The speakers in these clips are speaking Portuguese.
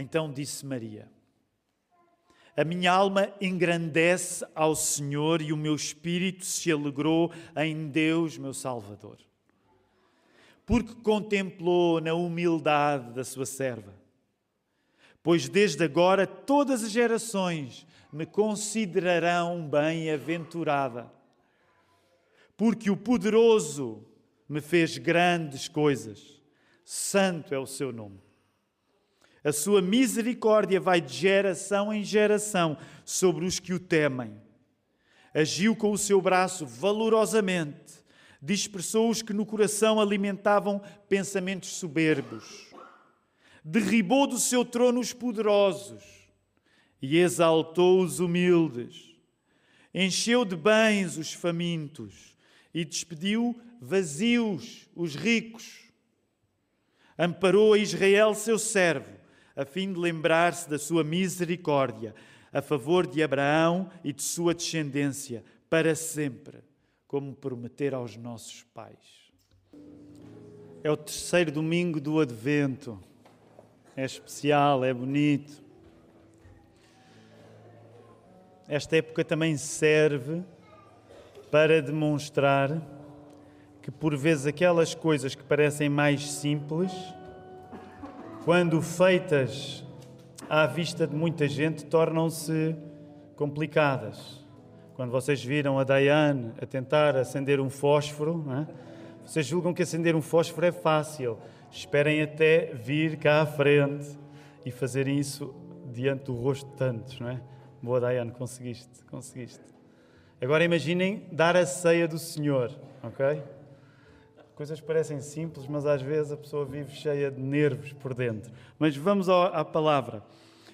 Então disse Maria: A minha alma engrandece ao Senhor e o meu espírito se alegrou em Deus, meu Salvador. Porque contemplou na humildade da sua serva. Pois desde agora todas as gerações me considerarão bem-aventurada. Porque o poderoso me fez grandes coisas. Santo é o seu nome. A sua misericórdia vai de geração em geração sobre os que o temem. Agiu com o seu braço valorosamente, dispersou os que no coração alimentavam pensamentos soberbos. Derribou do seu trono os poderosos e exaltou os humildes. Encheu de bens os famintos e despediu vazios os ricos. Amparou a Israel, seu servo a fim de lembrar-se da sua misericórdia a favor de Abraão e de sua descendência para sempre, como prometer aos nossos pais. É o terceiro domingo do Advento. É especial, é bonito. Esta época também serve para demonstrar que, por vezes, aquelas coisas que parecem mais simples quando feitas à vista de muita gente, tornam-se complicadas. Quando vocês viram a Diane a tentar acender um fósforo, é? vocês julgam que acender um fósforo é fácil. Esperem até vir cá à frente e fazerem isso diante do rosto de tantos, não é? Boa, Diane, conseguiste, conseguiste. Agora imaginem dar a ceia do Senhor, ok? Coisas parecem simples, mas às vezes a pessoa vive cheia de nervos por dentro. Mas vamos à palavra.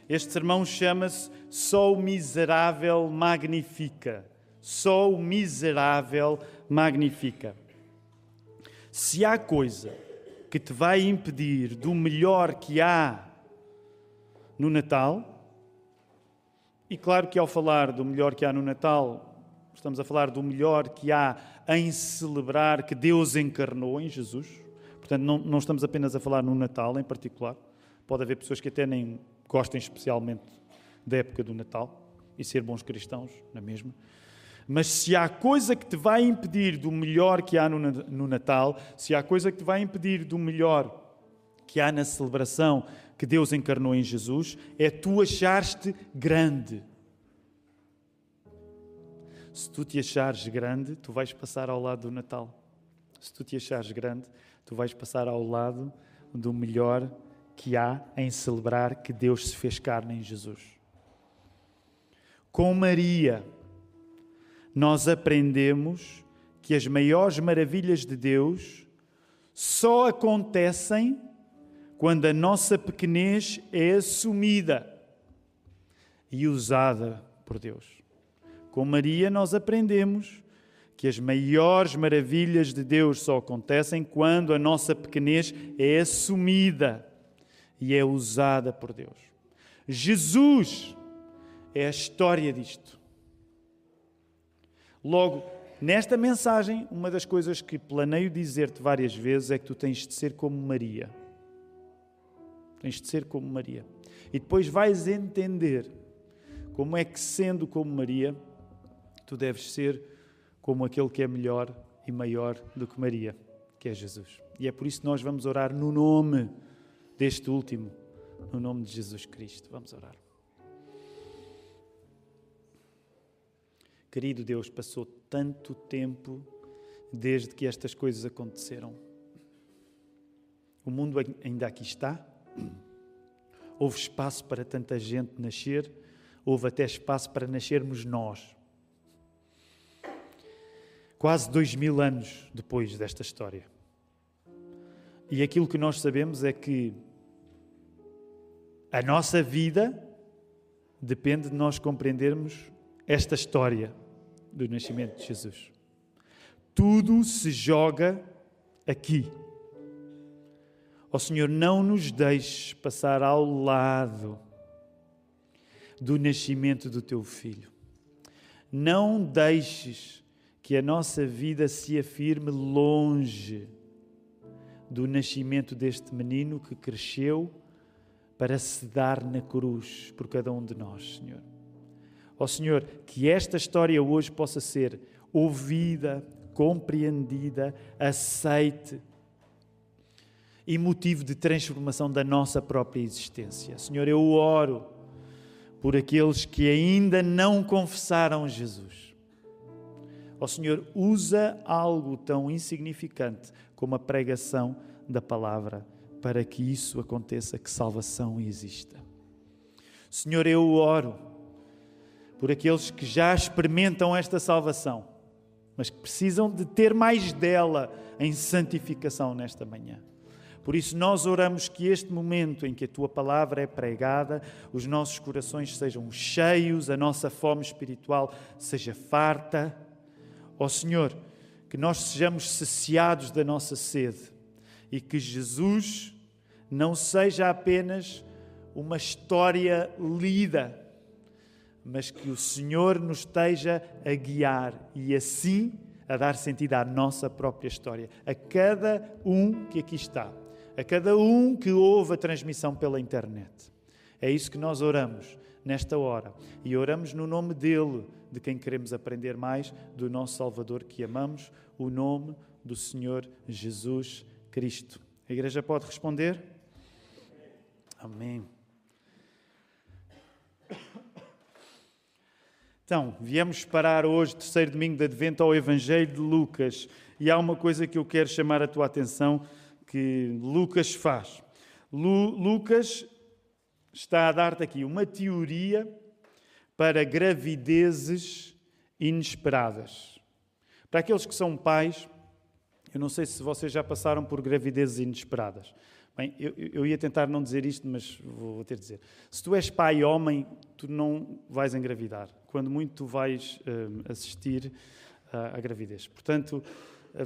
Este sermão chama-se Só o miserável magnifica. Só o miserável magnifica. Se há coisa que te vai impedir do melhor que há no Natal, e claro que ao falar do melhor que há no Natal, Estamos a falar do melhor que há em celebrar que Deus encarnou em Jesus. Portanto, não, não estamos apenas a falar no Natal em particular. Pode haver pessoas que até nem gostem especialmente da época do Natal e ser bons cristãos, na mesma. Mas se há coisa que te vai impedir do melhor que há no Natal, se há coisa que te vai impedir do melhor que há na celebração que Deus encarnou em Jesus, é tu achares-te grande. Se tu te achares grande, tu vais passar ao lado do Natal. Se tu te achares grande, tu vais passar ao lado do melhor que há em celebrar que Deus se fez carne em Jesus. Com Maria, nós aprendemos que as maiores maravilhas de Deus só acontecem quando a nossa pequenez é assumida e usada por Deus. Com Maria, nós aprendemos que as maiores maravilhas de Deus só acontecem quando a nossa pequenez é assumida e é usada por Deus. Jesus é a história disto. Logo, nesta mensagem, uma das coisas que planeio dizer-te várias vezes é que tu tens de ser como Maria. Tens de ser como Maria. E depois vais entender como é que, sendo como Maria, tu deves ser como aquele que é melhor e maior do que Maria, que é Jesus. E é por isso que nós vamos orar no nome deste último, no nome de Jesus Cristo. Vamos orar. Querido Deus, passou tanto tempo desde que estas coisas aconteceram. O mundo ainda aqui está. Houve espaço para tanta gente nascer, houve até espaço para nascermos nós quase dois mil anos depois desta história. E aquilo que nós sabemos é que a nossa vida depende de nós compreendermos esta história do nascimento de Jesus. Tudo se joga aqui. Ó oh, Senhor, não nos deixes passar ao lado do nascimento do teu filho. Não deixes que a nossa vida se afirme longe do nascimento deste menino que cresceu para se dar na cruz por cada um de nós, Senhor. Ó Senhor, que esta história hoje possa ser ouvida, compreendida, aceite e motivo de transformação da nossa própria existência. Senhor, eu oro por aqueles que ainda não confessaram Jesus. Ó Senhor, usa algo tão insignificante como a pregação da palavra para que isso aconteça, que salvação exista. Senhor, eu oro por aqueles que já experimentam esta salvação, mas que precisam de ter mais dela em santificação nesta manhã. Por isso, nós oramos que este momento em que a tua palavra é pregada, os nossos corações sejam cheios, a nossa fome espiritual seja farta. Ó Senhor, que nós sejamos saciados da nossa sede e que Jesus não seja apenas uma história lida, mas que o Senhor nos esteja a guiar e assim a dar sentido à nossa própria história, a cada um que aqui está a cada um que ouve a transmissão pela internet. É isso que nós oramos nesta hora. E oramos no nome dele, de quem queremos aprender mais, do nosso Salvador que amamos, o nome do Senhor Jesus Cristo. A igreja pode responder? Amém. Então, viemos parar hoje, terceiro domingo de Advento, ao Evangelho de Lucas. E há uma coisa que eu quero chamar a tua atenção que Lucas faz. Lu, Lucas está a dar-te aqui uma teoria para gravidezes inesperadas. Para aqueles que são pais, eu não sei se vocês já passaram por gravidezes inesperadas. Bem, eu, eu, ia tentar não dizer isto, mas vou ter de dizer. Se tu és pai homem, tu não vais engravidar. Quando muito, tu vais uh, assistir uh, à gravidez. Portanto,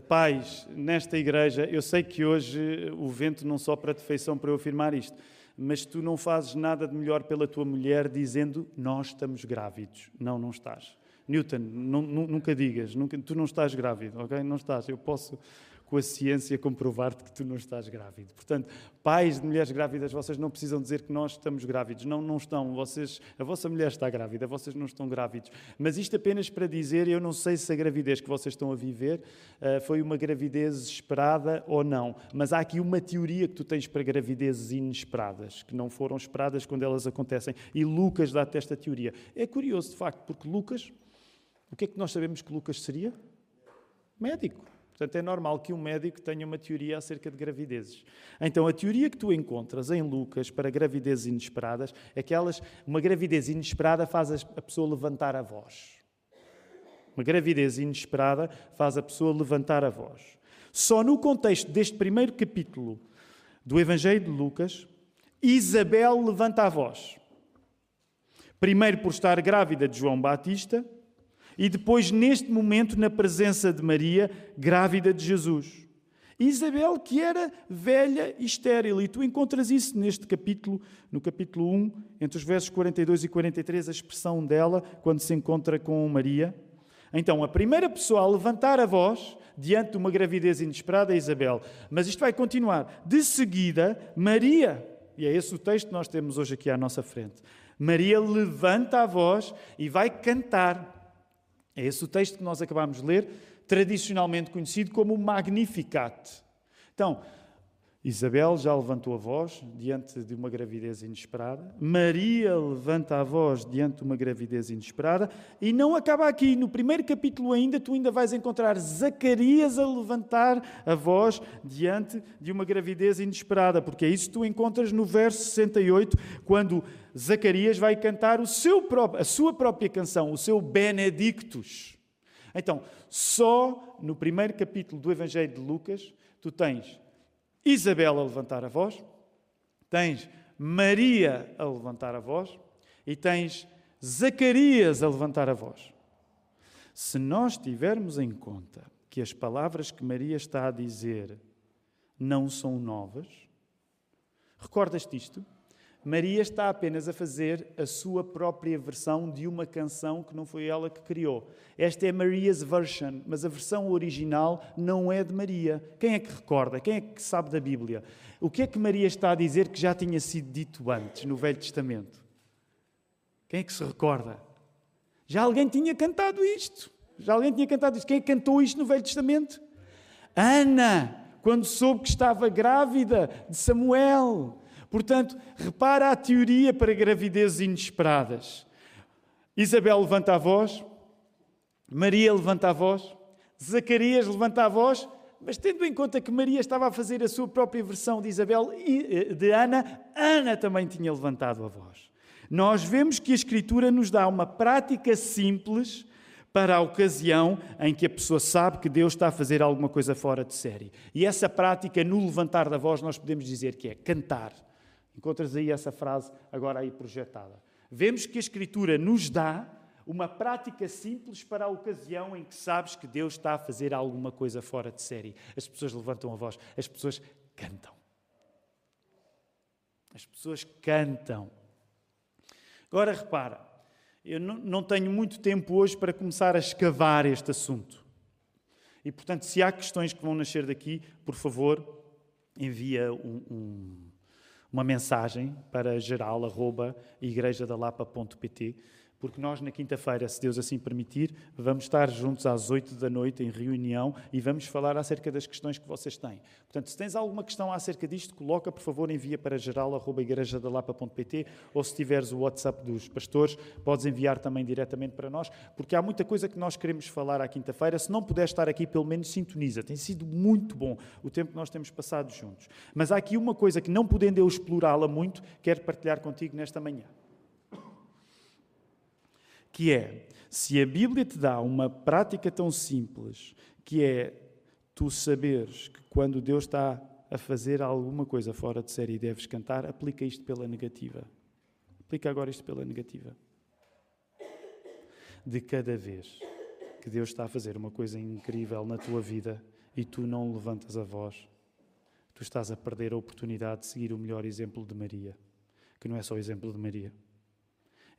pais nesta igreja, eu sei que hoje o vento não sopra de feição para eu afirmar isto, mas tu não fazes nada de melhor pela tua mulher dizendo nós estamos grávidos. Não, não estás. Newton, nunca digas, nunca, tu não estás grávido, ok? Não estás. Eu posso com a ciência comprovar-te que tu não estás grávido. Portanto, pais de mulheres grávidas, vocês não precisam dizer que nós estamos grávidos. Não, não estão. Vocês, a vossa mulher está grávida, vocês não estão grávidos. Mas isto apenas para dizer, eu não sei se a gravidez que vocês estão a viver uh, foi uma gravidez esperada ou não. Mas há aqui uma teoria que tu tens para gravidezes inesperadas, que não foram esperadas quando elas acontecem. E Lucas dá-te esta teoria. É curioso, de facto, porque Lucas, o que é que nós sabemos que Lucas seria? Médico. Portanto, é normal que um médico tenha uma teoria acerca de gravidezes. Então, a teoria que tu encontras em Lucas para gravidezes inesperadas é que elas, uma gravidez inesperada faz a pessoa levantar a voz. Uma gravidez inesperada faz a pessoa levantar a voz. Só no contexto deste primeiro capítulo do Evangelho de Lucas, Isabel levanta a voz. Primeiro por estar grávida de João Batista e depois, neste momento, na presença de Maria, grávida de Jesus. Isabel, que era velha e estéril, e tu encontras isso neste capítulo, no capítulo 1, entre os versos 42 e 43, a expressão dela quando se encontra com Maria. Então, a primeira pessoa a levantar a voz diante de uma gravidez inesperada é Isabel. Mas isto vai continuar. De seguida, Maria, e é esse o texto que nós temos hoje aqui à nossa frente. Maria levanta a voz e vai cantar. É esse o texto que nós acabamos de ler, tradicionalmente conhecido como Magnificat. Então, Isabel já levantou a voz diante de uma gravidez inesperada. Maria levanta a voz diante de uma gravidez inesperada. E não acaba aqui. No primeiro capítulo ainda, tu ainda vais encontrar Zacarias a levantar a voz diante de uma gravidez inesperada. Porque é isso que tu encontras no verso 68, quando Zacarias vai cantar próprio, a sua própria canção, o seu Benedictus. Então, só no primeiro capítulo do Evangelho de Lucas, tu tens Isabel a levantar a voz, tens Maria a levantar a voz e tens Zacarias a levantar a voz. Se nós tivermos em conta que as palavras que Maria está a dizer não são novas, recordas-te isto? Maria está apenas a fazer a sua própria versão de uma canção que não foi ela que criou. Esta é Maria's version, mas a versão original não é de Maria. Quem é que recorda? Quem é que sabe da Bíblia? O que é que Maria está a dizer que já tinha sido dito antes, no Velho Testamento? Quem é que se recorda? Já alguém tinha cantado isto. Já alguém tinha cantado isto. Quem é cantou isto no Velho Testamento? Ana, quando soube que estava grávida de Samuel. Portanto, repara a teoria para gravidezes inesperadas. Isabel levanta a voz, Maria levanta a voz, Zacarias levanta a voz, mas tendo em conta que Maria estava a fazer a sua própria versão de Isabel e eh, de Ana, Ana também tinha levantado a voz. Nós vemos que a Escritura nos dá uma prática simples para a ocasião em que a pessoa sabe que Deus está a fazer alguma coisa fora de série. E essa prática, no levantar da voz, nós podemos dizer que é cantar. Encontras aí essa frase agora aí projetada. Vemos que a Escritura nos dá uma prática simples para a ocasião em que sabes que Deus está a fazer alguma coisa fora de série. As pessoas levantam a voz, as pessoas cantam. As pessoas cantam. Agora repara, eu não tenho muito tempo hoje para começar a escavar este assunto. E portanto, se há questões que vão nascer daqui, por favor, envia um, um uma mensagem para geral.igrejadalapa.pt porque nós, na quinta-feira, se Deus assim permitir, vamos estar juntos às oito da noite em reunião e vamos falar acerca das questões que vocês têm. Portanto, se tens alguma questão acerca disto, coloca, por favor, envia para geral.igrejadalapa.pt ou se tiveres o WhatsApp dos pastores, podes enviar também diretamente para nós, porque há muita coisa que nós queremos falar à quinta-feira. Se não puder estar aqui, pelo menos sintoniza. Tem sido muito bom o tempo que nós temos passado juntos. Mas há aqui uma coisa que, não podendo eu explorá-la muito, quero partilhar contigo nesta manhã que é, se a Bíblia te dá uma prática tão simples, que é tu saberes que quando Deus está a fazer alguma coisa fora de série e deves cantar, aplica isto pela negativa. Aplica agora isto pela negativa. De cada vez que Deus está a fazer uma coisa incrível na tua vida e tu não levantas a voz, tu estás a perder a oportunidade de seguir o melhor exemplo de Maria, que não é só o exemplo de Maria,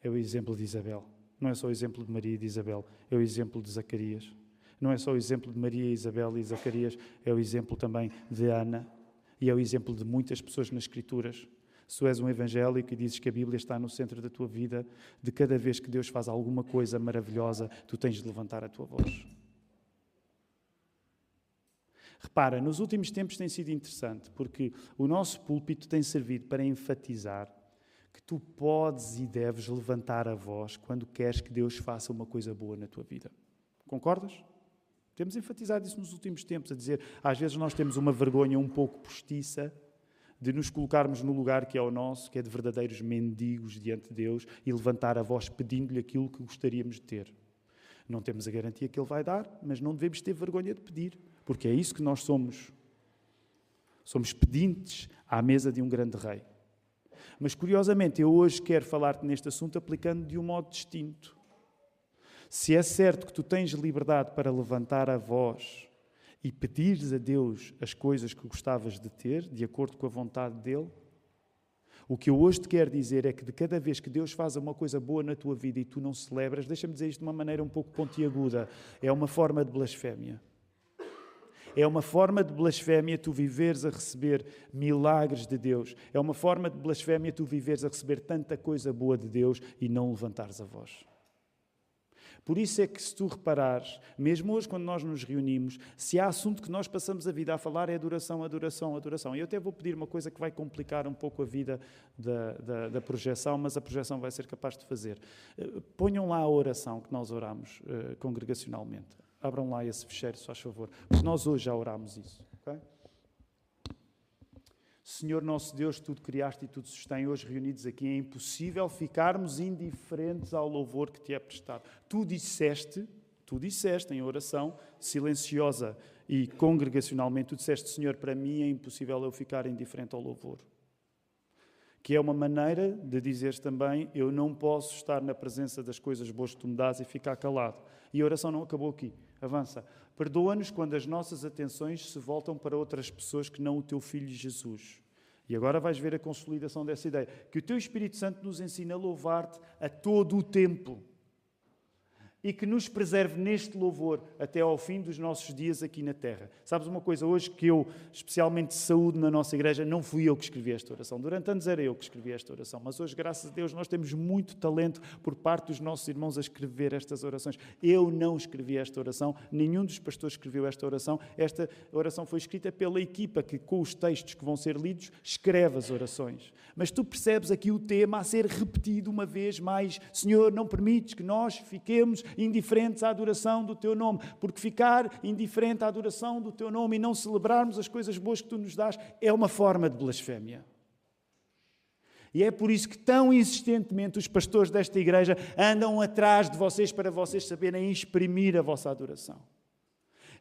é o exemplo de Isabel. Não é só o exemplo de Maria e de Isabel, é o exemplo de Zacarias. Não é só o exemplo de Maria, Isabel e Zacarias, é o exemplo também de Ana e é o exemplo de muitas pessoas nas Escrituras. Se tu és um evangélico e dizes que a Bíblia está no centro da tua vida, de cada vez que Deus faz alguma coisa maravilhosa, tu tens de levantar a tua voz. Repara, nos últimos tempos tem sido interessante, porque o nosso púlpito tem servido para enfatizar que tu podes e deves levantar a voz quando queres que Deus faça uma coisa boa na tua vida. Concordas? Temos enfatizado isso nos últimos tempos, a dizer, às vezes nós temos uma vergonha um pouco postiça de nos colocarmos no lugar que é o nosso, que é de verdadeiros mendigos diante de Deus e levantar a voz pedindo-lhe aquilo que gostaríamos de ter. Não temos a garantia que Ele vai dar, mas não devemos ter vergonha de pedir, porque é isso que nós somos. Somos pedintes à mesa de um grande rei. Mas curiosamente, eu hoje quero falar-te neste assunto aplicando de um modo distinto. Se é certo que tu tens liberdade para levantar a voz e pedires a Deus as coisas que gostavas de ter, de acordo com a vontade dele, o que eu hoje te quero dizer é que de cada vez que Deus faz uma coisa boa na tua vida e tu não celebras, deixa-me dizer isto de uma maneira um pouco pontiaguda, é uma forma de blasfémia. É uma forma de blasfémia tu viveres a receber milagres de Deus. É uma forma de blasfémia tu viveres a receber tanta coisa boa de Deus e não levantares a voz. Por isso é que, se tu reparares, mesmo hoje, quando nós nos reunimos, se há assunto que nós passamos a vida a falar, é adoração, adoração, adoração. E eu até vou pedir uma coisa que vai complicar um pouco a vida da, da, da projeção, mas a projeção vai ser capaz de fazer. Eh, ponham lá a oração que nós oramos uh, congregacionalmente. Abram lá esse fecheiro, se faz favor. Porque nós hoje já orámos isso. Okay? Senhor nosso Deus, tudo criaste e tudo sustém, hoje reunidos aqui, é impossível ficarmos indiferentes ao louvor que te é prestado. Tu disseste, tu disseste em oração silenciosa e congregacionalmente, tu disseste, Senhor, para mim é impossível eu ficar indiferente ao louvor. Que é uma maneira de dizeres também, eu não posso estar na presença das coisas boas que tu me dás e ficar calado. E a oração não acabou aqui. Avança. Perdoa-nos quando as nossas atenções se voltam para outras pessoas que não o teu filho Jesus. E agora vais ver a consolidação dessa ideia. Que o teu Espírito Santo nos ensina a louvar-te a todo o tempo e que nos preserve neste louvor até ao fim dos nossos dias aqui na terra. Sabes uma coisa, hoje que eu especialmente saúde na nossa igreja, não fui eu que escrevi esta oração. Durante anos era eu que escrevi esta oração, mas hoje, graças a Deus, nós temos muito talento por parte dos nossos irmãos a escrever estas orações. Eu não escrevi esta oração, nenhum dos pastores escreveu esta oração. Esta oração foi escrita pela equipa que, com os textos que vão ser lidos, escreve as orações. Mas tu percebes aqui o tema a ser repetido uma vez mais: Senhor, não permites que nós fiquemos indiferentes à adoração do teu nome, porque ficar indiferente à adoração do teu nome e não celebrarmos as coisas boas que tu nos dás é uma forma de blasfémia. E é por isso que tão insistentemente os pastores desta igreja andam atrás de vocês para vocês saberem exprimir a vossa adoração.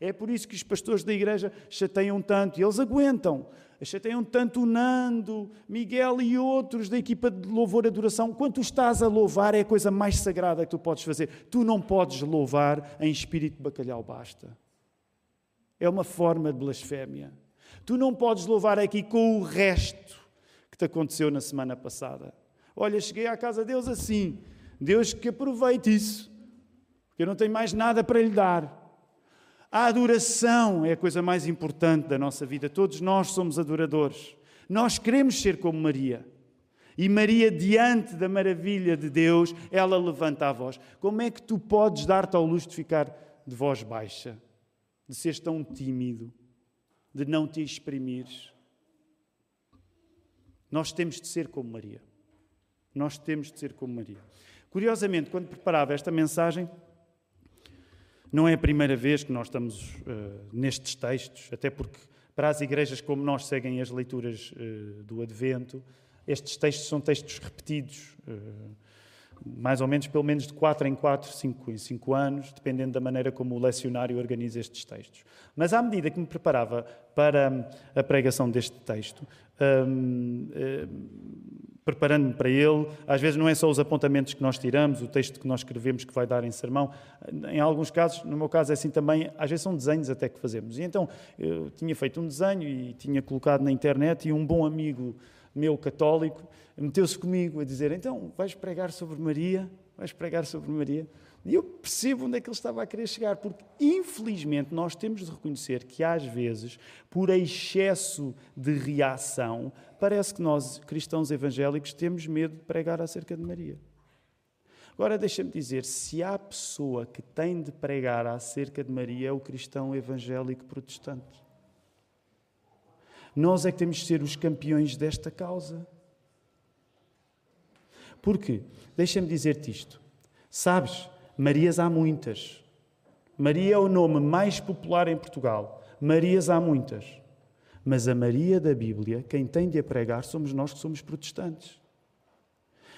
É por isso que os pastores da igreja chateiam tanto, e eles aguentam, chateiam tanto o Nando, Miguel e outros da equipa de louvor e adoração. Quando tu estás a louvar, é a coisa mais sagrada que tu podes fazer. Tu não podes louvar em espírito de bacalhau, basta. É uma forma de blasfémia. Tu não podes louvar aqui com o resto que te aconteceu na semana passada. Olha, cheguei à casa de Deus assim. Deus que aproveite isso, porque eu não tenho mais nada para lhe dar. A adoração é a coisa mais importante da nossa vida. Todos nós somos adoradores. Nós queremos ser como Maria. E Maria, diante da maravilha de Deus, ela levanta a voz. Como é que tu podes dar-te ao luxo de ficar de voz baixa? De seres tão tímido? De não te exprimires? Nós temos de ser como Maria. Nós temos de ser como Maria. Curiosamente, quando preparava esta mensagem, não é a primeira vez que nós estamos uh, nestes textos, até porque para as igrejas como nós seguem as leituras uh, do Advento, estes textos são textos repetidos, uh, mais ou menos, pelo menos de 4 em 4, 5 em 5 anos, dependendo da maneira como o lecionário organiza estes textos. Mas à medida que me preparava para a pregação deste texto, um, preparando-me para ele. Às vezes não é só os apontamentos que nós tiramos, o texto que nós escrevemos que vai dar em sermão. Em alguns casos, no meu caso é assim também, às vezes são desenhos até que fazemos. E então eu tinha feito um desenho e tinha colocado na internet e um bom amigo meu católico meteu-se comigo a dizer: Então, vais pregar sobre Maria? Vais pregar sobre Maria? E eu percebo onde é que ele estava a querer chegar, porque infelizmente nós temos de reconhecer que às vezes, por excesso de reação, parece que nós, cristãos evangélicos, temos medo de pregar acerca de Maria. Agora deixa-me dizer, se há pessoa que tem de pregar acerca de Maria, é o cristão evangélico protestante. Nós é que temos de ser os campeões desta causa. Porque, deixa-me dizer-te isto, sabes, Marias há muitas. Maria é o nome mais popular em Portugal. Marias há muitas. Mas a Maria da Bíblia, quem tem de a pregar, somos nós que somos protestantes.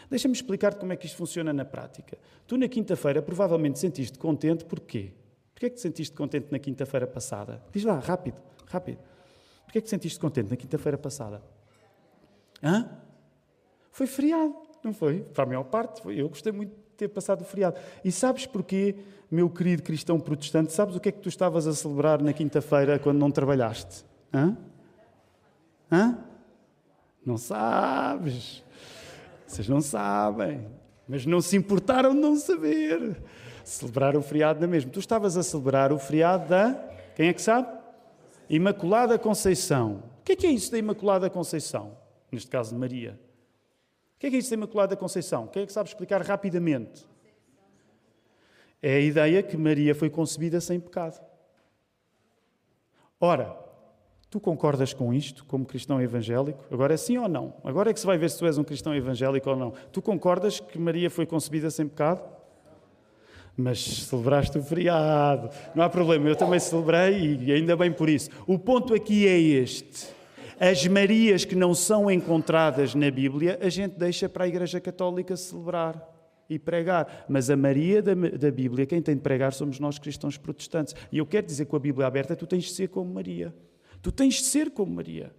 Deixa-me explicar-te como é que isto funciona na prática. Tu, na quinta-feira, provavelmente sentiste contente, porquê? Porquê é que te sentiste contente na quinta-feira passada? Diz lá, rápido, rápido. Porquê é que te sentiste contente na quinta-feira passada? Hã? Foi feriado, não foi? Para a maior parte, foi. eu gostei muito ter passado o feriado. E sabes porquê, meu querido cristão protestante? Sabes o que é que tu estavas a celebrar na quinta-feira quando não trabalhaste? Hã? Hã? Não sabes. Vocês não sabem. Mas não se importaram de não saber. Celebrar o feriado na mesma. Tu estavas a celebrar o feriado da. Quem é que sabe? Imaculada Conceição. O que é que é isso da Imaculada Conceição? Neste caso de Maria. O que é que é isso da Imaculada Conceição? Quem é que sabe explicar rapidamente? É a ideia que Maria foi concebida sem pecado. Ora, tu concordas com isto como cristão evangélico? Agora é sim ou não? Agora é que se vai ver se tu és um cristão evangélico ou não. Tu concordas que Maria foi concebida sem pecado? Mas celebraste o feriado. Não há problema, eu também celebrei e ainda bem por isso. O ponto aqui é este. As Marias que não são encontradas na Bíblia, a gente deixa para a Igreja Católica celebrar e pregar. Mas a Maria da, da, Bíblia, quem tem de pregar somos nós cristãos protestantes. E eu quero dizer com a Bíblia aberta, tu tens de ser como Maria. Tu tens de ser como Maria.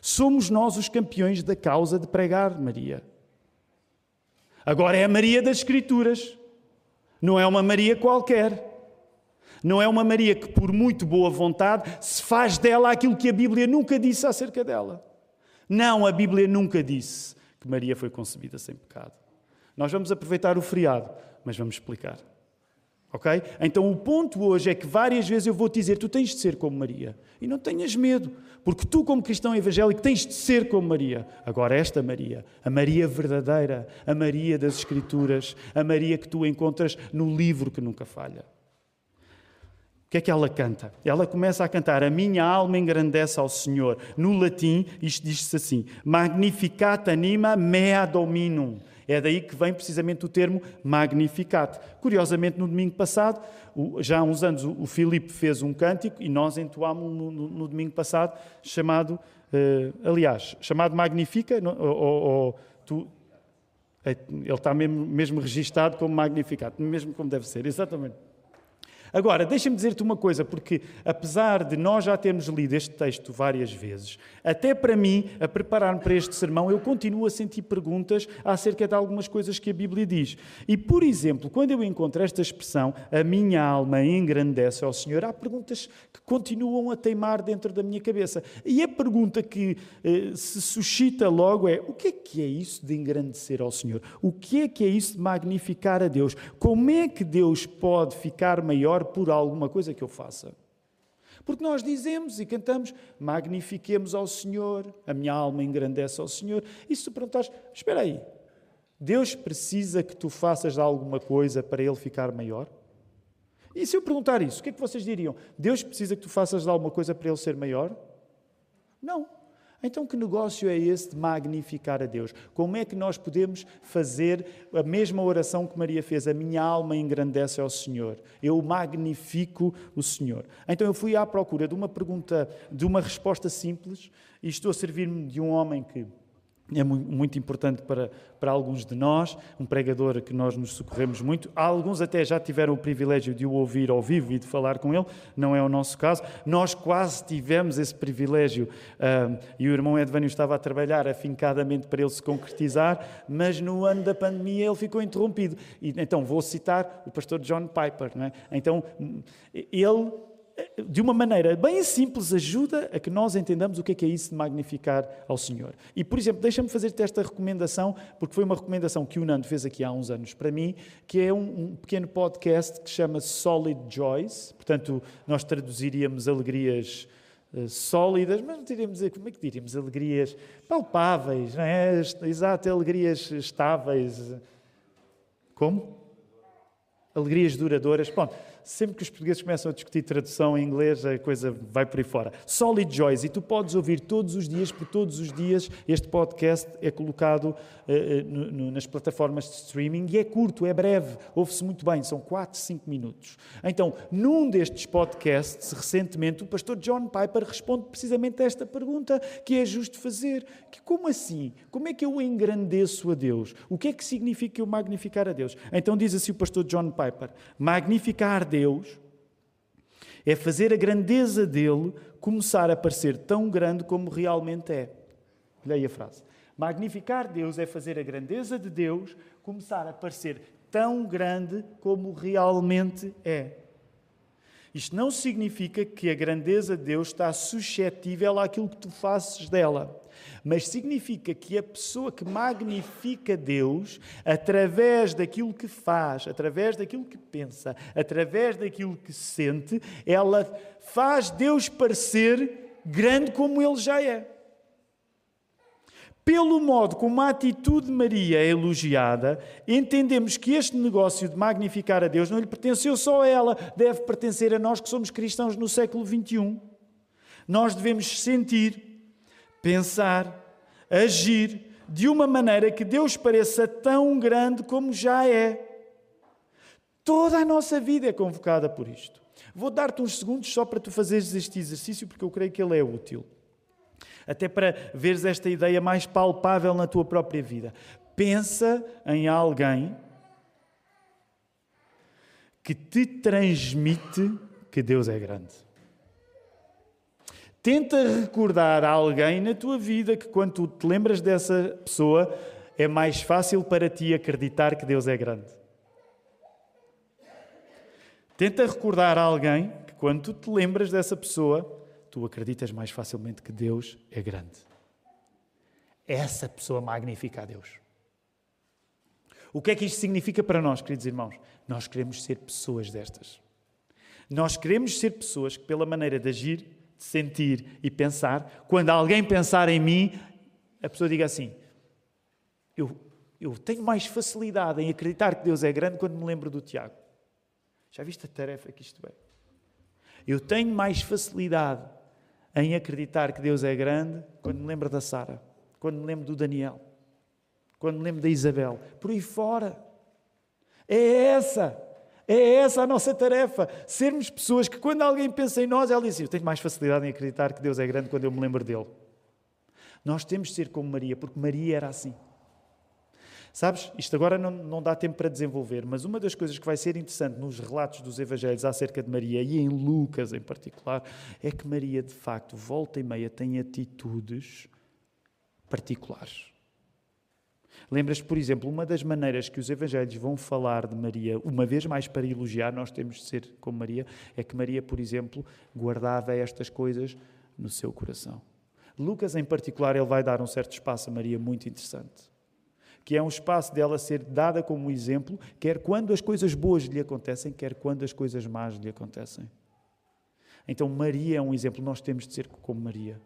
Somos nós os campeões da causa de pregar Maria. Agora é a Maria das Escrituras. Não é uma Maria qualquer. Não é uma Maria que, por muito boa vontade, se faz dela aquilo que a Bíblia nunca disse acerca dela. Não, a Bíblia nunca disse que Maria foi concebida sem pecado. Nós vamos aproveitar o feriado, mas vamos explicar. Ok? Então o ponto hoje é que várias vezes eu vou te dizer: tu tens de ser como Maria. E não tenhas medo, porque tu, como cristão evangélico, tens de ser como Maria. Agora, esta Maria, a Maria verdadeira, a Maria das Escrituras, a Maria que tu encontras no livro que nunca falha. O que é que ela canta? Ela começa a cantar: A minha alma engrandece ao Senhor. No latim, isto diz-se assim: Magnificat anima mea dominum. É daí que vem precisamente o termo magnificat. Curiosamente, no domingo passado, já há uns anos, o Filipe fez um cântico e nós entoámos no, no, no domingo passado, chamado, uh, aliás, chamado Magnifica, ou, ou, ou tu, é, ele está mesmo, mesmo registado como Magnificat, mesmo como deve ser, exatamente. Agora, deixa-me dizer-te uma coisa, porque apesar de nós já termos lido este texto várias vezes, até para mim, a preparar-me para este sermão, eu continuo a sentir perguntas acerca de algumas coisas que a Bíblia diz. E, por exemplo, quando eu encontro esta expressão, a minha alma engrandece ao Senhor, há perguntas que continuam a teimar dentro da minha cabeça. E a pergunta que eh, se suscita logo é: o que é que é isso de engrandecer ao Senhor? O que é que é isso de magnificar a Deus? Como é que Deus pode ficar maior? Maior por alguma coisa que eu faça. Porque nós dizemos e cantamos, magnifiquemos ao Senhor, a minha alma engrandece ao Senhor. E se tu perguntares, espera aí, Deus precisa que tu faças alguma coisa para Ele ficar maior? E se eu perguntar isso, o que é que vocês diriam? Deus precisa que tu faças alguma coisa para Ele ser maior? Não. Então, que negócio é esse de magnificar a Deus? Como é que nós podemos fazer a mesma oração que Maria fez? A minha alma engrandece ao Senhor. Eu magnifico o Senhor. Então, eu fui à procura de uma pergunta, de uma resposta simples, e estou a servir-me de um homem que é muito importante para, para alguns de nós, um pregador que nós nos socorremos muito. Alguns até já tiveram o privilégio de o ouvir ao vivo e de falar com ele, não é o nosso caso. Nós quase tivemos esse privilégio e o irmão Edvânio estava a trabalhar afincadamente para ele se concretizar, mas no ano da pandemia ele ficou interrompido. E, então vou citar o pastor John Piper. É? Então ele de uma maneira bem simples, ajuda a que nós entendamos o que é, que é isso de magnificar ao Senhor. E, por exemplo, deixa-me fazer-te esta recomendação, porque foi uma recomendação que o Nando fez aqui há uns anos para mim, que é um, um pequeno podcast que chama Solid Joys. Portanto, nós traduziríamos alegrias uh, sólidas, mas não diríamos, como é que diríamos? Alegrias palpáveis, não é? Exato, alegrias estáveis. Como? Alegrias duradouras. Bom, sempre que os portugueses começam a discutir tradução em inglês, a coisa vai por aí fora. Solid Joys, e tu podes ouvir todos os dias, por todos os dias, este podcast é colocado uh, no, no, nas plataformas de streaming e é curto, é breve, ouve-se muito bem, são 4, 5 minutos. Então, num destes podcasts, recentemente, o pastor John Piper responde precisamente a esta pergunta que é justo fazer. Que como assim? Como é que eu engrandeço a Deus? O que é que significa eu magnificar a Deus? Então diz assim o pastor John Piper, magnificar Deus Deus é fazer a grandeza dele começar a parecer tão grande como realmente é. Leia a frase. Magnificar Deus é fazer a grandeza de Deus começar a parecer tão grande como realmente é. Isto não significa que a grandeza de Deus está suscetível àquilo que tu fazes dela mas significa que a pessoa que magnifica Deus, através daquilo que faz, através daquilo que pensa, através daquilo que sente, ela faz Deus parecer grande como ele já é. Pelo modo como a atitude de Maria é elogiada, entendemos que este negócio de magnificar a Deus não lhe pertenceu só a ela, deve pertencer a nós que somos cristãos no século XXI. Nós devemos sentir pensar, agir de uma maneira que Deus pareça tão grande como já é. Toda a nossa vida é convocada por isto. Vou dar-te uns segundos só para tu fazeres este exercício, porque eu creio que ele é útil. Até para veres esta ideia mais palpável na tua própria vida. Pensa em alguém que te transmite que Deus é grande. Tenta recordar a alguém na tua vida que, quando tu te lembras dessa pessoa, é mais fácil para ti acreditar que Deus é grande. Tenta recordar a alguém que, quando tu te lembras dessa pessoa, tu acreditas mais facilmente que Deus é grande. essa pessoa magnifica a Deus. O que é que isto significa para nós, queridos irmãos? Nós queremos ser pessoas destas. Nós queremos ser pessoas que, pela maneira de agir, sentir e pensar, quando alguém pensar em mim, a pessoa diga assim: eu, eu tenho mais facilidade em acreditar que Deus é grande quando me lembro do Tiago. Já viste a tarefa que isto é? Eu tenho mais facilidade em acreditar que Deus é grande quando me lembro da Sara, quando me lembro do Daniel, quando me lembro da Isabel, por aí fora. É essa, é essa a nossa tarefa. Sermos pessoas que, quando alguém pensa em nós, ela diz: assim, Eu tenho mais facilidade em acreditar que Deus é grande quando eu me lembro dele. Nós temos de ser como Maria, porque Maria era assim. Sabes, isto agora não, não dá tempo para desenvolver, mas uma das coisas que vai ser interessante nos relatos dos Evangelhos acerca de Maria, e em Lucas em particular, é que Maria, de facto, volta e meia tem atitudes particulares. Lembras, por exemplo, uma das maneiras que os Evangelhos vão falar de Maria, uma vez mais para elogiar, nós temos de ser como Maria, é que Maria, por exemplo, guardava estas coisas no seu coração. Lucas, em particular, ele vai dar um certo espaço a Maria muito interessante que é um espaço dela ser dada como exemplo, quer quando as coisas boas lhe acontecem, quer quando as coisas más lhe acontecem. Então, Maria é um exemplo, nós temos de ser como Maria.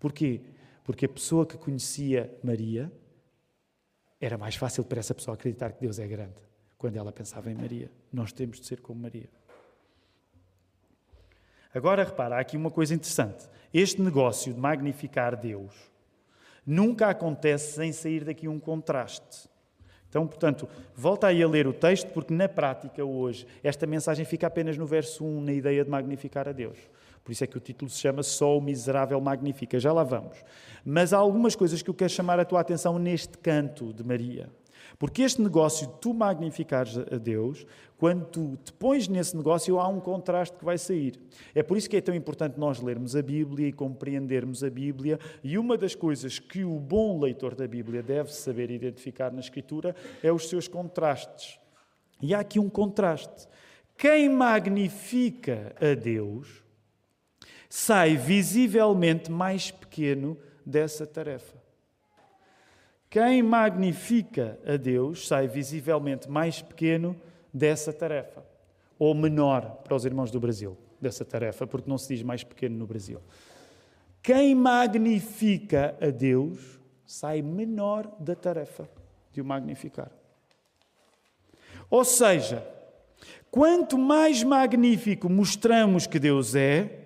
Porquê? Porque a pessoa que conhecia Maria, era mais fácil para essa pessoa acreditar que Deus é grande quando ela pensava em Maria. Nós temos de ser como Maria. Agora repara, há aqui uma coisa interessante. Este negócio de magnificar Deus nunca acontece sem sair daqui um contraste. Então, portanto, volta aí a ler o texto, porque na prática hoje esta mensagem fica apenas no verso 1, na ideia de magnificar a Deus. Por isso é que o título se chama Só o Miserável Magnifica. Já lá vamos. Mas há algumas coisas que eu quero chamar a tua atenção neste canto de Maria. Porque este negócio de tu magnificares a Deus, quando tu te pões nesse negócio, há um contraste que vai sair. É por isso que é tão importante nós lermos a Bíblia e compreendermos a Bíblia. E uma das coisas que o bom leitor da Bíblia deve saber identificar na Escritura é os seus contrastes. E há aqui um contraste. Quem magnifica a Deus sai visivelmente mais pequeno dessa tarefa. Quem magnifica a Deus sai visivelmente mais pequeno dessa tarefa. Ou menor para os irmãos do Brasil, dessa tarefa, porque não se diz mais pequeno no Brasil. Quem magnifica a Deus sai menor da tarefa de o magnificar. Ou seja, quanto mais magnífico mostramos que Deus é,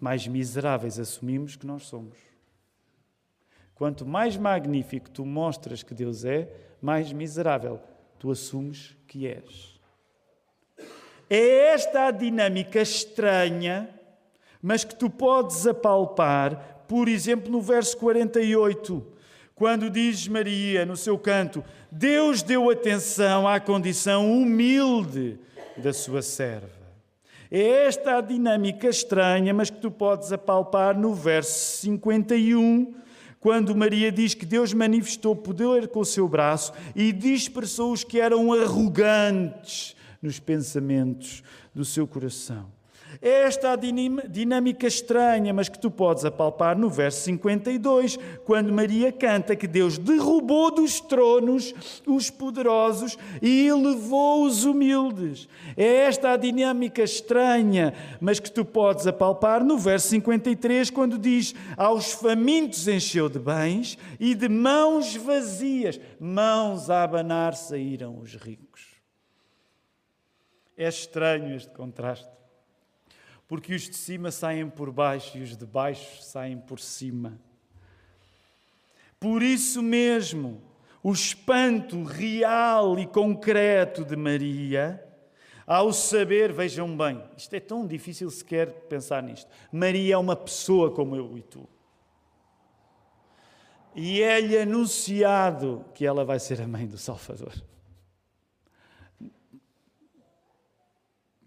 mais miseráveis assumimos que nós somos. Quanto mais magnífico tu mostras que Deus é, mais miserável tu assumes que és. É esta a dinâmica estranha, mas que tu podes apalpar, por exemplo, no verso 48, quando diz Maria no seu canto: Deus deu atenção à condição humilde da sua serva. É esta a dinâmica estranha, mas que tu podes apalpar no verso 51, quando Maria diz que Deus manifestou poder com o seu braço e dispersou os que eram arrogantes nos pensamentos do seu coração. É esta a dinâmica estranha, mas que tu podes apalpar no verso 52, quando Maria canta que Deus derrubou dos tronos os poderosos e elevou os humildes. É esta a dinâmica estranha, mas que tu podes apalpar no verso 53, quando diz: Aos famintos encheu de bens e de mãos vazias, mãos a abanar, saíram os ricos. É estranho este contraste porque os de cima saem por baixo e os de baixo saem por cima. Por isso mesmo, o espanto real e concreto de Maria, ao saber, vejam bem, isto é tão difícil sequer pensar nisto. Maria é uma pessoa como eu e tu. E é-lhe anunciado que ela vai ser a mãe do Salvador.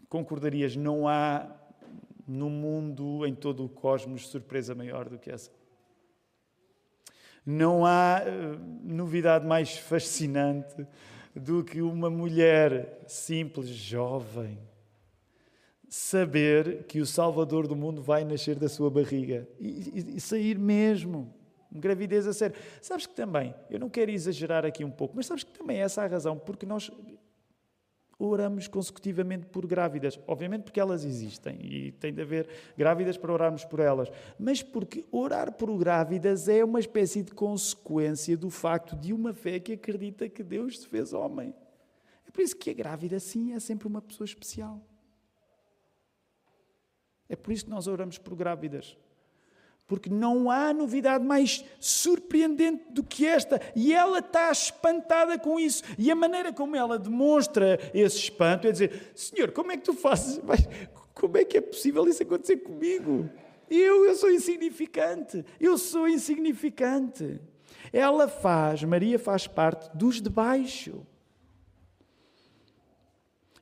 Concordarias, não há no mundo, em todo o cosmos, surpresa maior do que essa. Não há uh, novidade mais fascinante do que uma mulher simples, jovem, saber que o Salvador do mundo vai nascer da sua barriga e, e, e sair mesmo Gravidez a sério. Sabes que também, eu não quero exagerar aqui um pouco, mas sabes que também é essa a razão, porque nós oramos consecutivamente por grávidas. Obviamente porque elas existem e tem de haver grávidas para orarmos por elas. Mas porque orar por grávidas é uma espécie de consequência do facto de uma fé que acredita que Deus se fez homem. É por isso que a grávida, sim, é sempre uma pessoa especial. É por isso que nós oramos por grávidas. Porque não há novidade mais surpreendente do que esta. E ela está espantada com isso. E a maneira como ela demonstra esse espanto é dizer: Senhor, como é que tu fazes? Como é que é possível isso acontecer comigo? Eu, eu sou insignificante. Eu sou insignificante. Ela faz, Maria faz parte dos de baixo.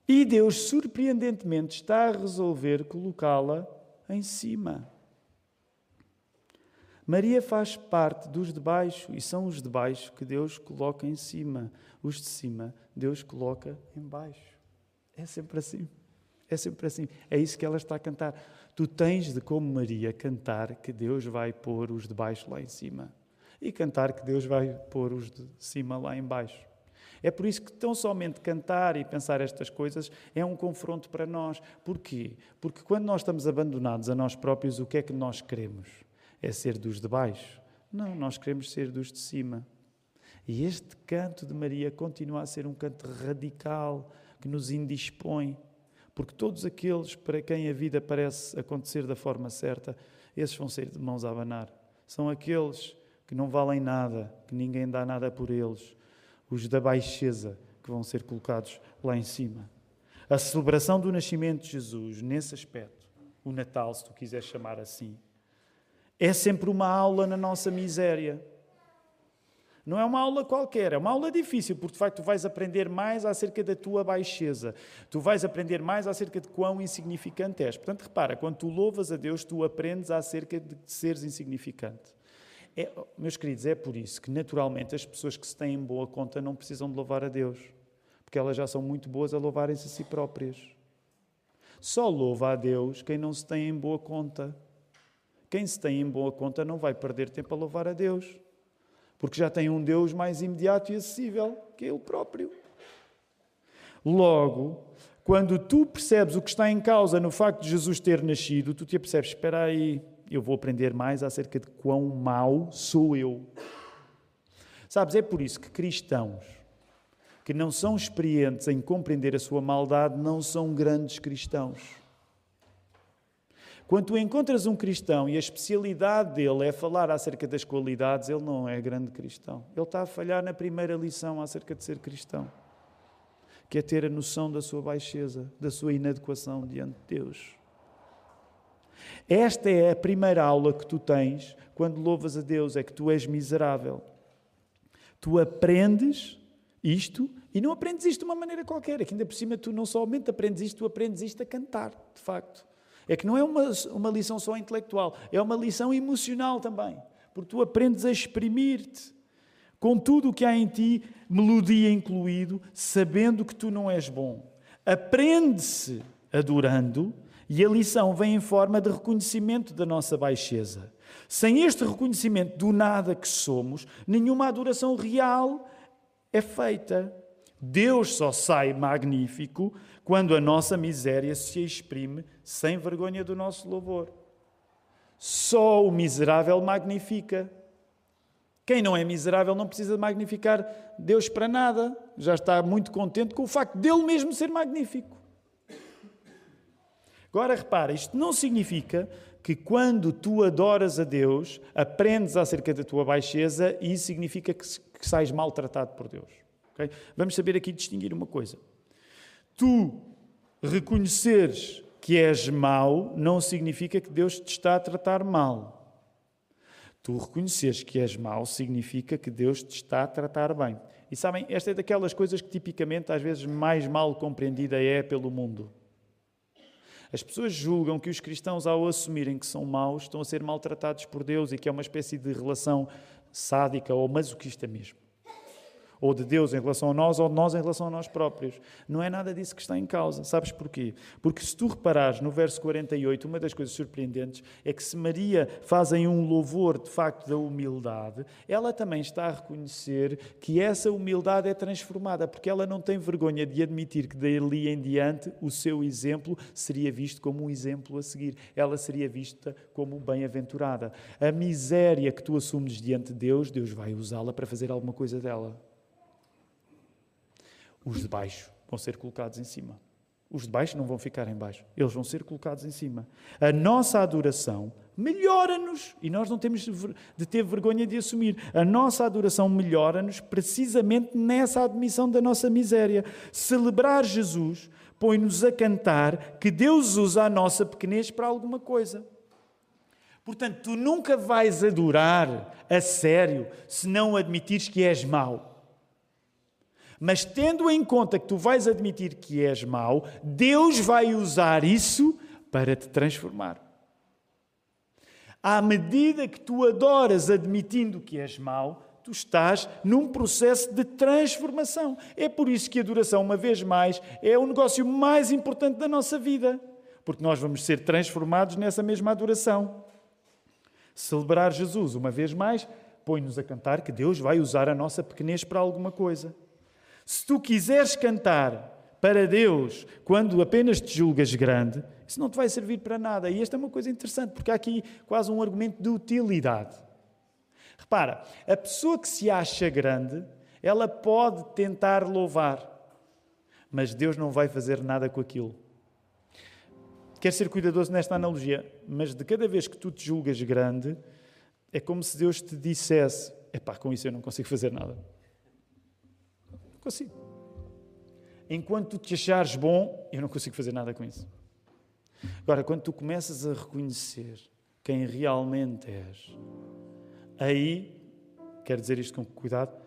E Deus, surpreendentemente, está a resolver colocá-la em cima. Maria faz parte dos de baixo e são os de baixo que Deus coloca em cima. Os de cima, Deus coloca em baixo. É sempre assim. É sempre assim. É isso que ela está a cantar. Tu tens de, como Maria, cantar que Deus vai pôr os de baixo lá em cima e cantar que Deus vai pôr os de cima lá em baixo. É por isso que tão somente cantar e pensar estas coisas é um confronto para nós. Porquê? Porque quando nós estamos abandonados a nós próprios, o que é que nós queremos? É ser dos de baixo. Não, nós queremos ser dos de cima. E este canto de Maria continua a ser um canto radical que nos indispõe, porque todos aqueles para quem a vida parece acontecer da forma certa, esses vão ser de mãos a abanar. São aqueles que não valem nada, que ninguém dá nada por eles, os da baixeza que vão ser colocados lá em cima. A celebração do nascimento de Jesus, nesse aspecto, o Natal, se tu quiseres chamar assim, é sempre uma aula na nossa miséria. Não é uma aula qualquer, é uma aula difícil, porque de facto tu vais aprender mais acerca da tua baixeza, tu vais aprender mais acerca de quão insignificante és. Portanto, repara, quando tu louvas a Deus, tu aprendes acerca de seres insignificante. É, meus queridos, é por isso que naturalmente as pessoas que se têm em boa conta não precisam de louvar a Deus, porque elas já são muito boas a louvarem-se a si próprias. Só louva a Deus quem não se tem em boa conta. Quem se tem em boa conta não vai perder tempo a louvar a Deus, porque já tem um Deus mais imediato e acessível que Ele próprio. Logo, quando tu percebes o que está em causa no facto de Jesus ter nascido, tu te percebes, espera aí, eu vou aprender mais acerca de quão mau sou eu. Sabes, é por isso que cristãos que não são experientes em compreender a sua maldade não são grandes cristãos. Quando tu encontras um cristão e a especialidade dele é falar acerca das qualidades, ele não é grande cristão. Ele está a falhar na primeira lição acerca de ser cristão, que é ter a noção da sua baixeza, da sua inadequação diante de Deus. Esta é a primeira aula que tu tens quando louvas a Deus, é que tu és miserável. Tu aprendes isto e não aprendes isto de uma maneira qualquer, é que ainda por cima tu não somente aprendes isto, tu aprendes isto a cantar, de facto. É que não é uma, uma lição só intelectual, é uma lição emocional também. Porque tu aprendes a exprimir-te com tudo o que há em ti, melodia incluído, sabendo que tu não és bom. Aprende-se adorando e a lição vem em forma de reconhecimento da nossa baixeza. Sem este reconhecimento do nada que somos, nenhuma adoração real é feita. Deus só sai magnífico quando a nossa miséria se exprime sem vergonha do nosso louvor. Só o miserável magnifica. Quem não é miserável não precisa magnificar Deus para nada, já está muito contente com o facto dele mesmo ser magnífico. Agora repara, isto não significa que quando tu adoras a Deus, aprendes acerca da tua baixeza e isso significa que, que sais maltratado por Deus. Okay? Vamos saber aqui distinguir uma coisa tu reconheceres que és mau, não significa que Deus te está a tratar mal. Tu reconheceres que és mau significa que Deus te está a tratar bem. E sabem, esta é daquelas coisas que tipicamente às vezes mais mal compreendida é pelo mundo. As pessoas julgam que os cristãos, ao assumirem que são maus, estão a ser maltratados por Deus e que é uma espécie de relação sádica ou masoquista mesmo. Ou de Deus em relação a nós, ou de nós em relação a nós próprios. Não é nada disso que está em causa. Sabes porquê? Porque se tu reparares no verso 48, uma das coisas surpreendentes é que se Maria fazem um louvor de facto da humildade, ela também está a reconhecer que essa humildade é transformada, porque ela não tem vergonha de admitir que dali em diante o seu exemplo seria visto como um exemplo a seguir. Ela seria vista como bem-aventurada. A miséria que tu assumes diante de Deus, Deus vai usá-la para fazer alguma coisa dela. Os de baixo vão ser colocados em cima. Os de baixo não vão ficar em baixo, eles vão ser colocados em cima. A nossa adoração melhora-nos e nós não temos de ter vergonha de assumir. A nossa adoração melhora-nos precisamente nessa admissão da nossa miséria. Celebrar Jesus põe-nos a cantar que Deus usa a nossa pequenez para alguma coisa. Portanto, tu nunca vais adorar a sério se não admitires que és mau. Mas tendo em conta que tu vais admitir que és mau, Deus vai usar isso para te transformar. À medida que tu adoras admitindo que és mau, tu estás num processo de transformação. É por isso que a adoração, uma vez mais, é o negócio mais importante da nossa vida, porque nós vamos ser transformados nessa mesma adoração. Celebrar Jesus, uma vez mais, põe-nos a cantar que Deus vai usar a nossa pequenez para alguma coisa. Se tu quiseres cantar para Deus quando apenas te julgas grande, isso não te vai servir para nada. E esta é uma coisa interessante, porque há aqui quase um argumento de utilidade. Repara, a pessoa que se acha grande, ela pode tentar louvar, mas Deus não vai fazer nada com aquilo. Quer ser cuidadoso nesta analogia, mas de cada vez que tu te julgas grande, é como se Deus te dissesse: epá, com isso eu não consigo fazer nada. Consigo. Enquanto te achares bom, eu não consigo fazer nada com isso. Agora, quando tu começas a reconhecer quem realmente és, aí, quero dizer isto com cuidado,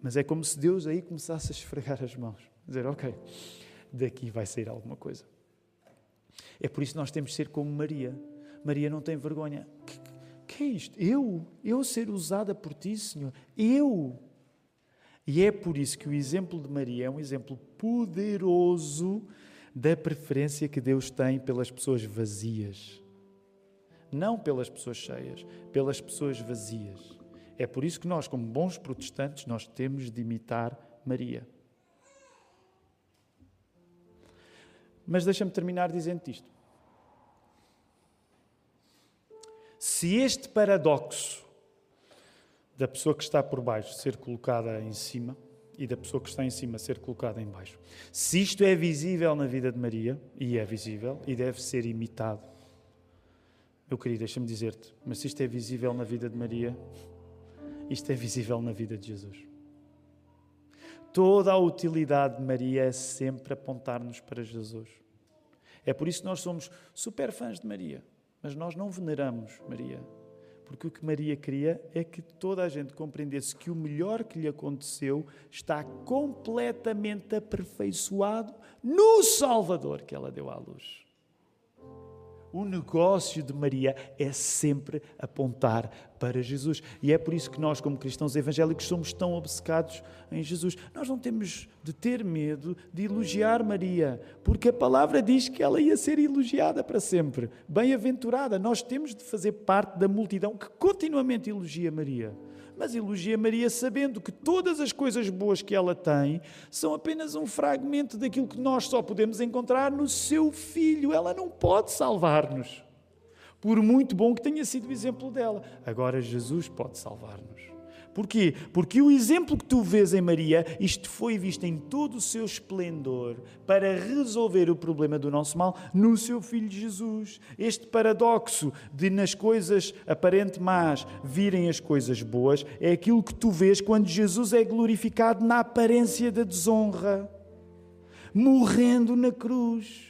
mas é como se Deus aí começasse a esfregar as mãos, dizer: Ok, daqui vai sair alguma coisa. É por isso que nós temos de ser como Maria. Maria não tem vergonha. Que, que é isto? Eu? Eu ser usada por ti, Senhor? Eu? E é por isso que o exemplo de Maria é um exemplo poderoso da preferência que Deus tem pelas pessoas vazias. Não pelas pessoas cheias, pelas pessoas vazias. É por isso que nós, como bons protestantes, nós temos de imitar Maria. Mas deixa-me terminar dizendo isto. Se este paradoxo da pessoa que está por baixo ser colocada em cima e da pessoa que está em cima ser colocada em baixo. Se isto é visível na vida de Maria, e é visível, e deve ser imitado, meu querido, deixa-me dizer-te, mas se isto é visível na vida de Maria, isto é visível na vida de Jesus. Toda a utilidade de Maria é sempre apontar-nos para Jesus. É por isso que nós somos super fãs de Maria, mas nós não veneramos Maria. Porque o que Maria queria é que toda a gente compreendesse que o melhor que lhe aconteceu está completamente aperfeiçoado no Salvador que ela deu à luz. O negócio de Maria é sempre apontar para Jesus. E é por isso que nós, como cristãos evangélicos, somos tão obcecados em Jesus. Nós não temos de ter medo de elogiar Maria, porque a palavra diz que ela ia ser elogiada para sempre. Bem-aventurada. Nós temos de fazer parte da multidão que continuamente elogia Maria mas elogia Maria sabendo que todas as coisas boas que ela tem são apenas um fragmento daquilo que nós só podemos encontrar no seu filho. Ela não pode salvar-nos, por muito bom que tenha sido o exemplo dela. Agora Jesus pode salvar-nos. Porquê? Porque o exemplo que tu vês em Maria, isto foi visto em todo o seu esplendor para resolver o problema do nosso mal no seu Filho Jesus. Este paradoxo de nas coisas aparente más virem as coisas boas é aquilo que tu vês quando Jesus é glorificado na aparência da desonra, morrendo na cruz.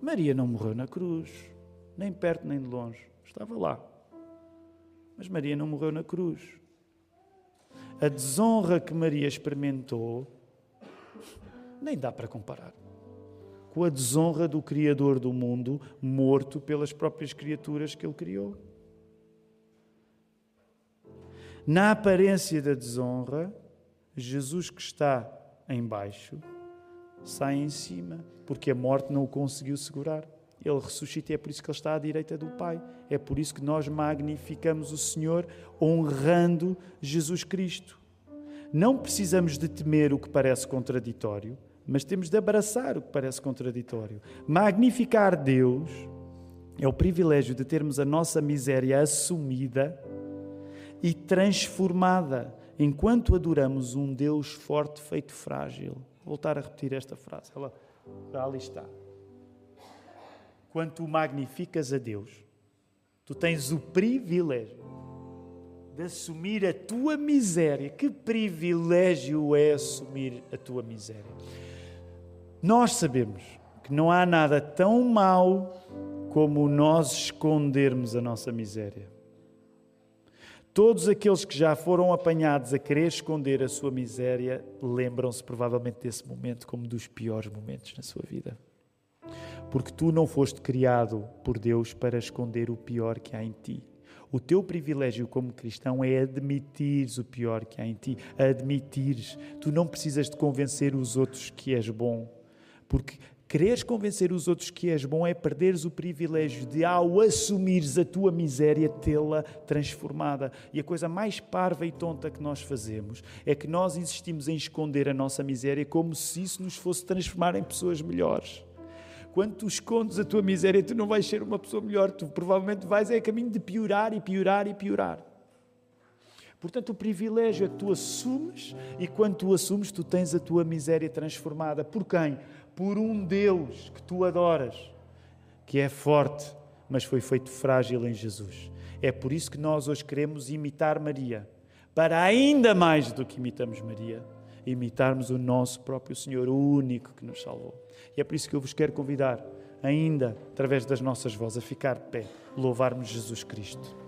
Maria não morreu na cruz, nem perto nem de longe, estava lá. Mas Maria não morreu na cruz a desonra que Maria experimentou nem dá para comparar com a desonra do Criador do mundo, morto pelas próprias criaturas que ele criou. Na aparência da desonra, Jesus que está em baixo sai em cima, porque a morte não o conseguiu segurar. Ele ressuscita e é por isso que ele está à direita do Pai. É por isso que nós magnificamos o Senhor, honrando Jesus Cristo. Não precisamos de temer o que parece contraditório, mas temos de abraçar o que parece contraditório. Magnificar Deus é o privilégio de termos a nossa miséria assumida e transformada enquanto adoramos um Deus forte feito frágil. Vou voltar a repetir esta frase, ela ali está. Quando tu magnificas a Deus, tu tens o privilégio de assumir a tua miséria. Que privilégio é assumir a tua miséria? Nós sabemos que não há nada tão mau como nós escondermos a nossa miséria. Todos aqueles que já foram apanhados a querer esconder a sua miséria lembram-se provavelmente desse momento como dos piores momentos na sua vida. Porque tu não foste criado por Deus para esconder o pior que há em ti. O teu privilégio como cristão é admitires o pior que há em ti, admitires. Tu não precisas de convencer os outros que és bom, porque quereres convencer os outros que és bom é perderes o privilégio de, ao assumires a tua miséria, tê-la transformada. E a coisa mais parva e tonta que nós fazemos é que nós insistimos em esconder a nossa miséria como se isso nos fosse transformar em pessoas melhores. Quando tu escondes a tua miséria, tu não vais ser uma pessoa melhor, tu provavelmente vais é a caminho de piorar e piorar e piorar. Portanto, o privilégio é que tu assumes e quando tu assumes, tu tens a tua miséria transformada. Por quem? por um Deus que tu adoras, que é forte, mas foi feito frágil em Jesus. É por isso que nós hoje queremos imitar Maria, para ainda mais do que imitamos Maria, imitarmos o nosso próprio Senhor, o único que nos salvou. E é por isso que eu vos quero convidar, ainda através das nossas vozes, a ficar de pé, louvarmos Jesus Cristo.